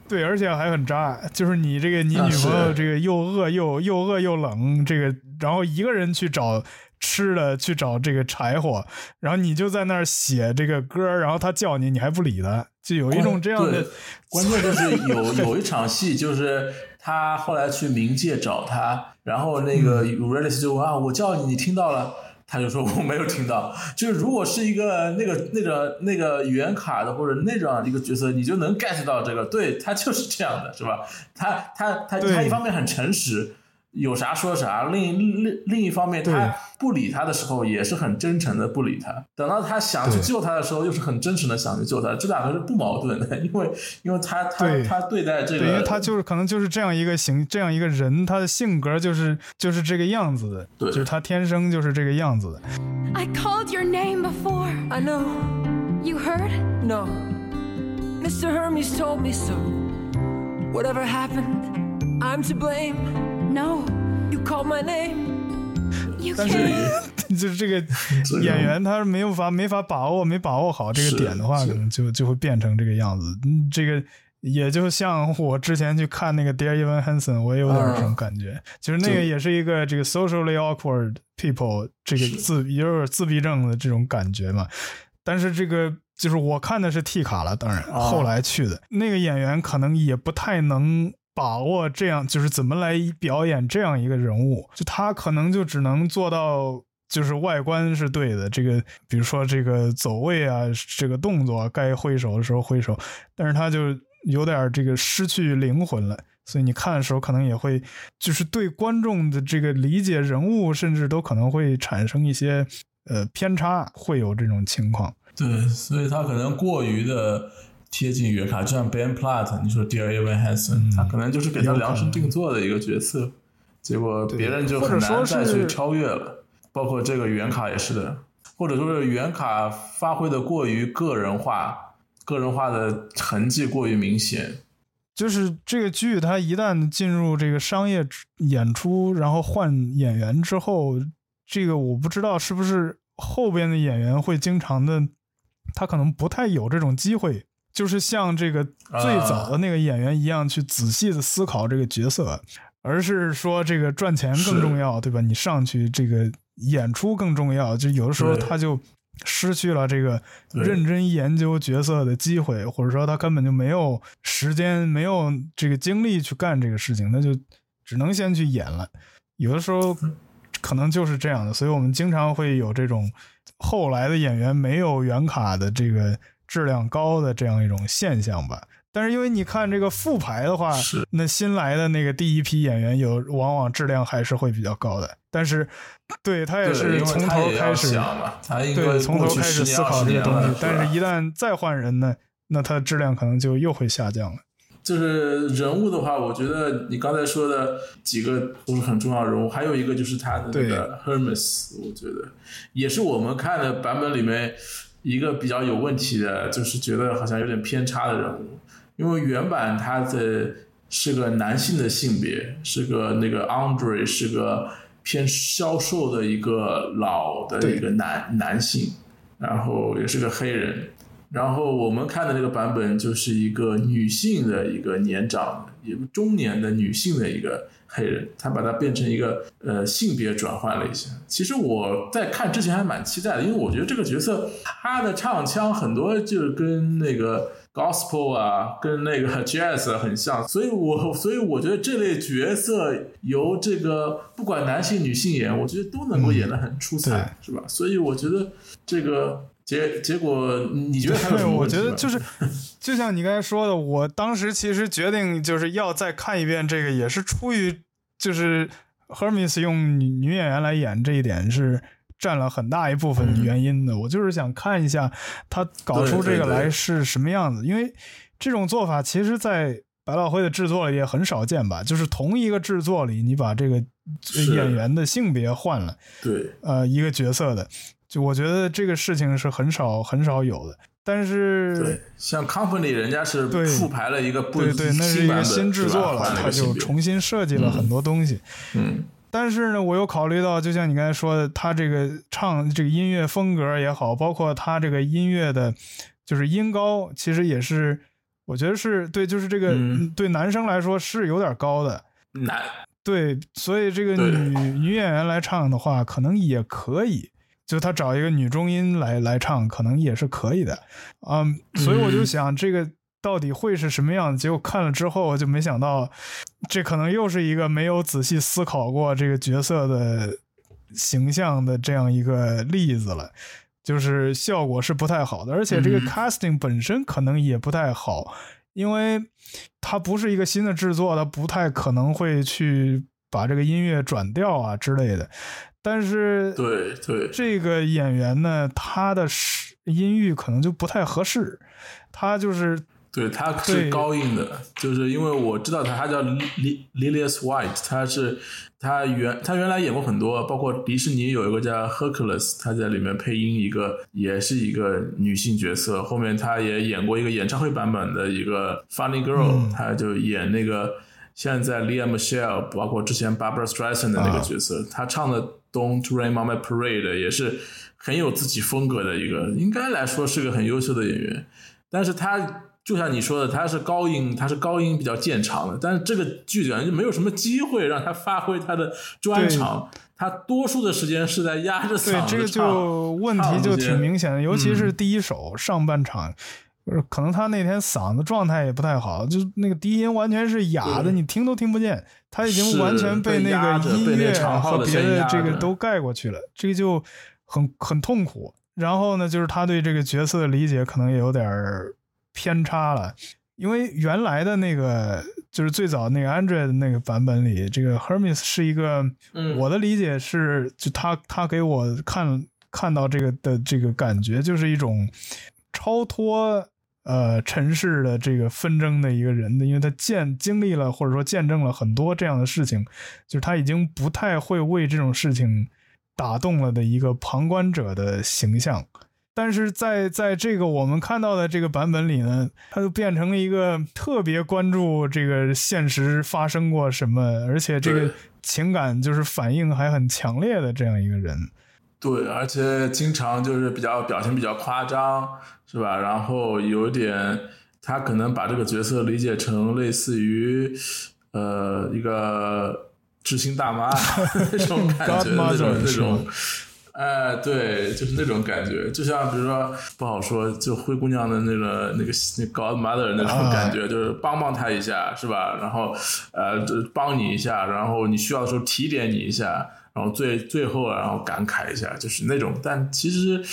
对，而且还很渣，就是你这个你啊女朋友这个又饿又又饿又冷，这个然后一个人去找吃的，去找这个柴火，然后你就在那儿写这个歌，然后他叫你，你还不理他，就有一种这样的对，关键就是有 有一场戏，就是他后来去冥界找他，然后那个嗯 Eurydice 就问啊，我叫你，你听到了？他就说我没有听到。就是如果是一个那个那个那个语言卡的或者那种一个角色，你就能 get 到这个，对他就是这样的，是吧？他他他他一方面很诚实。有啥说啥。另另另一方面，他不理他的时候也是很真诚的不理他。等到他想去救他的时候，又是很真诚的想去救他。这两个是不矛盾的，因为因为他他对他对待这个，对，因为他就是可能就是这样一个形，这样一个人，他的性格就是就是这个样子的，对就是他天生就是这个样子的。I called your name before. I know. You heard? No. Mr. Hermes told me so. Whatever happened, I'm to blame. No. You called my name. You 但是 就是这个演员他没有法没法把握没把握好这个点的话，可能就就会变成这个样子。嗯这个也就像我之前去看那个 Dear Evan Hansen，我也有点这种感觉，就是那个也是一个这个 socially awkward people 这个自也有点自闭症的这种感觉嘛。但是这个就是我看的是 T 卡了，当然啊后来去的那个演员可能也不太能把握这样，就是怎么来表演这样一个人物，就他可能就只能做到。就是外观是对的，这个比如说这个走位啊，这个动作该挥手的时候挥手，但是他就有点这个失去灵魂了，所以你看的时候可能也会就是对观众的这个理解人物，甚至都可能会产生一些呃偏差，会有这种情况。对，所以他可能过于的贴近原卡，就像 Ben Platt，你说 Dear Evan Hansen，、他可能就是给他量身定做的一个角色，结果别人就很说难再去超越了。包括这个原卡也是的，或者说是原卡发挥的过于个人化，个人化的痕迹过于明显。就是这个剧，它一旦进入这个商业演出，然后换演员之后，这个我不知道是不是后边的演员会经常的，他可能不太有这种机会，就是像这个最早的那个演员一样去仔细的思考这个角色，而是说这个赚钱更重要，对吧？你上去这个演出更重要，就有的时候他就失去了这个认真研究角色的机会，或者说他根本就没有时间、没有这个精力去干这个事情，那就只能先去演了。有的时候可能就是这样的，所以我们经常会有这种后来的演员没有原卡的这个质量高的这样一种现象吧。但是因为你看这个复排的话是，那新来的那个第一批演员有往往质量还是会比较高的。但是，对他也是从头开始，他应该对，从头开始思考20这个东西但是一旦再换人呢，那他的质量可能就又会下降了。就是人物的话，我觉得你刚才说的几个都是很重要人物，还有一个就是他的那个 Hermes，我觉得也是我们看的版本里面一个比较有问题的，就是觉得好像有点偏差的人物，因为原版他的是个男性的性别，是个那个 Andre 是个偏消瘦的一个老的一个男男性，然后也是个黑人。然后我们看的那个版本就是一个女性的一个年长的，也中年的女性的一个黑人，他把它变成一个呃性别转换了一下。其实我在看之前还蛮期待的，因为我觉得这个角色他的唱腔很多就是跟那个 gospel 啊，跟那个 jazz 啊很像，所以我所以我觉得这类角色由这个不管男性女性演，我觉得都能够演得很出彩，是吧？所以我觉得这个。结结果，你觉得他有什对，我么问题吗？觉得就是，就像你刚才说的，我当时其实决定就是要再看一遍这个，也是出于就是 Hermes 用女女演员来演这一点是占了很大一部分原因的。我就是想看一下他搞出这个来是什么样子，因为这种做法其实，在百老汇的制作里也很少见吧，就是同一个制作里，你把这个演员的性别换了。对，呃一个角色的，就我觉得这个事情是很少很少有的。但是对，像 Company 人家是对复排了一个不对对，那是一个新制作了，他就重新设计了很多东西。嗯，但是呢，我又考虑到，就像你刚才说的，他这个唱这个音乐风格也好，包括他这个音乐的，就是音高，其实也是我觉得是对，就是这个、嗯对男生来说是有点高的。难，对，所以这个女女演员来唱的话，可能也可以。就他找一个女中音来来唱，可能也是可以的，嗯，所以我就想这个到底会是什么样子？结果看了之后，就没想到，这可能又是一个没有仔细思考过这个角色的形象的这样一个例子了，就是效果是不太好的，而且这个嗯 casting 本身可能也不太好，因为它不是一个新的制作，它不太可能会去把这个音乐转调啊之类的。但是对对，这个演员呢，他的是音域可能就不太合适，他就是对，他对是高音的，就是因为我知道他，他叫 Li- Lilias White，他是他原他原来演过很多，包括迪士尼有一个叫 Hercules，他在里面配音一个，也是一个女性角色。后面他也演过一个演唱会版本的一个 Funny Girl，、他就演那个现在 Leah Michelle，包括之前 Barbara Streisand 的那个角色，他唱的 Don't Rain on My Parade 也是很有自己风格的一个，应该来说是个很优秀的演员。但是他就像你说的，他是高音，他是高音比较见长的，但是这个剧感觉就没有什么机会让他发挥他的专长，他多数的时间是在压着嗓子唱。对这个就问题就挺明显的，尤其是第一首上半场。呃可能他那天嗓子状态也不太好，就是那个低音完全是哑的，你听都听不见。他已经完全被那个音乐和别的这个都盖过去了，这个就很很痛苦。然后呢，就是他对这个角色的理解可能也有点儿偏差了，因为原来的那个就是最早那个 Android 的那个版本里，这个 Hermes 是一个，嗯我的理解是，就他他给我看看到这个的这个感觉，就是一种超脱呃尘世的这个纷争的一个人的，因为他见经历了或者说见证了很多这样的事情，就是他已经不太会为这种事情打动了的一个旁观者的形象。但是在在这个我们看到的这个版本里呢，他就变成了一个特别关注这个现实发生过什么，而且这个情感就是反应还很强烈的这样一个人。对，而且经常就是比较表情比较夸张，是吧？然后有点，他可能把这个角色理解成类似于呃一个知心大妈 那种感觉，那种那种。哎，对，就是那种感觉，就像比如说不好说，就灰姑娘的那个那个那 godmother 那种感觉，就是帮帮她一下，是吧？然后呃，就帮你一下，然后你需要的时候提点你一下，然后最最后然后感慨一下，就是那种。但其实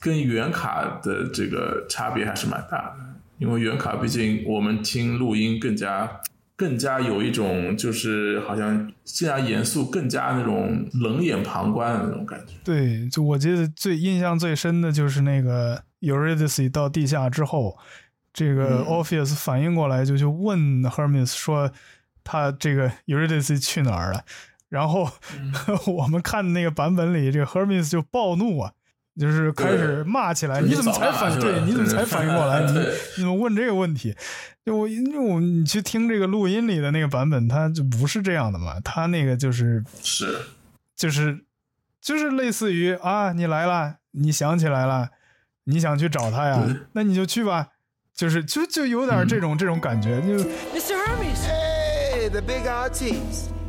跟原卡的这个差别还是蛮大的，因为原卡毕竟我们听录音更加更加有一种就是好像更加严肃、更加那种冷眼旁观的那种感觉。对，就我记得最印象最深的就是那个 Eurydice 到地下之后，这个嗯 Orpheus 反应过来就去问 Hermes 说他这个 Eurydice 去哪儿了，然后、嗯 我们看的那个版本里，这个 Hermes 就暴怒啊。就是开始骂起来，你怎么才反？对，你怎么才反应过来？你你怎么问这个问题？就我因为我你去听这个录音里的那个版本，它就不是这样的嘛，它那个就是是，就是就是类似于啊，你来了，你想起来了，你想去找他呀，那你就去吧，就是就就有点这种、这种感觉，就 Mr. Hermes! Hey, the big artiste.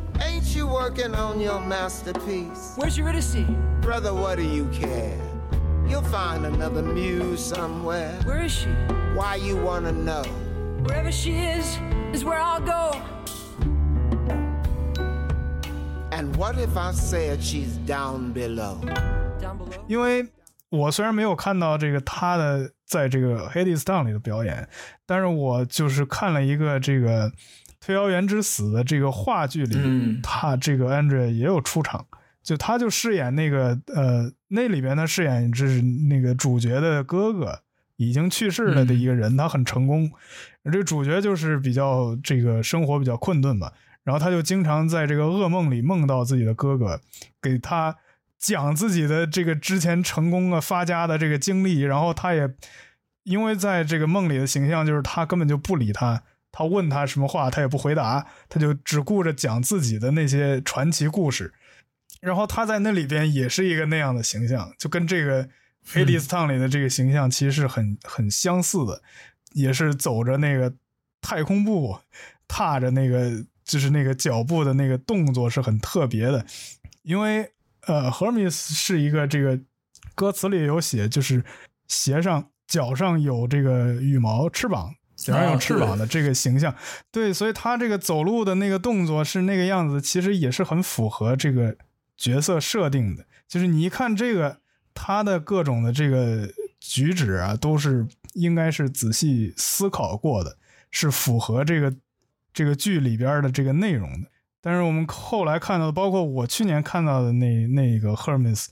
Ain't you working on your masterpiece? Where's Eurydice? Brother, what do you care? You'll find another muse somewhere. Where is she? Why you wanna know? Wherever she is, is where I'll go. And what if I said she's down below? Down below. 因为我虽然没有看到这个他的在这个《Hades Down》里的表演，但是我就是看了一个这个《 推销员之死》的这个话剧里，嗯他这个 Andrea 也有出场，就他就饰演那个呃，那里边他饰演就是那个主角的哥哥，已经去世了的一个人，他很成功。这个主角就是比较这个生活比较困顿嘛，然后他就经常在这个噩梦里梦到自己的哥哥，给他讲自己的这个之前成功啊发家的这个经历，然后他也因为在这个梦里的形象就是他根本就不理他，他问他什么话他也不回答，他就只顾着讲自己的那些传奇故事。然后他在那里边也是一个那样的形象，就跟这个《黑迪斯烫》里的这个形象其实是很很相似的，也是走着那个太空步，踏着那个就是那个脚步的那个动作是很特别的，因为呃，Hermes 是一个这个歌词里有写，就是鞋上脚上有这个羽毛翅膀。脚上有翅膀的这个形象，对，所以他这个走路的那个动作是那个样子，其实也是很符合这个角色设定的。就是你一看这个他的各种的这个举止啊，都是应该是仔细思考过的，是符合这个这个剧里边的这个内容的。但是我们后来看到的，包括我去年看到的那那个 Hermes，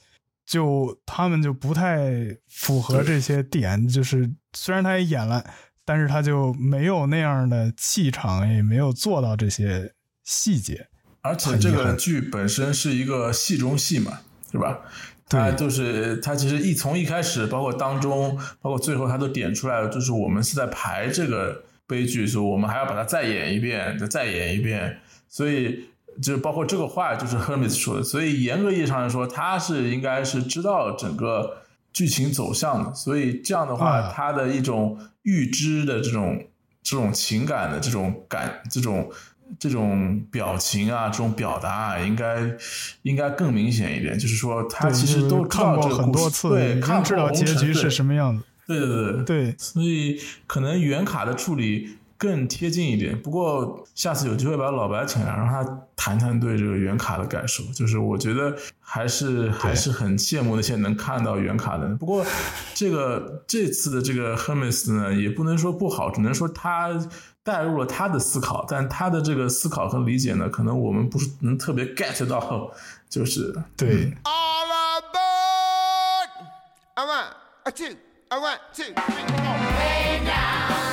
就他们就不太符合这些点，就是虽然他也演了，但是他就没有那样的气场，也没有做到这些细节。而且这个剧本身是一个戏中戏嘛，是吧？他就是他其实一从一开始，包括当中，包括最后，他都点出来了，就是我们是在排这个悲剧，所以我们还要把它再演一遍，再再演一遍。所以就包括这个话，就是 Hermes 说的。所以严格意义上来说，他是应该是知道整个剧情走向的。所以这样的话，啊他的一种预知的这种这种情感的这种感这种。这种表情啊，这种表达啊，应该应该更明显一点。就是说，他其实都看过很多次，对，看经知道结局是什么。样对对对对，所以可能原卡的处理更贴近一点。不过下次有机会把老白请来，让他谈谈对这个原卡的感受。就是我觉得还是还是很羡慕那些能看到原卡的人。不过这个这次的这个 Hermes 呢，也不能说不好，只能说他带入了他的思考，但他的这个思考和理解呢，可能我们不是能特别 get 到，就是 对，All aboard! A one, a two, a one, two, three, four. Way down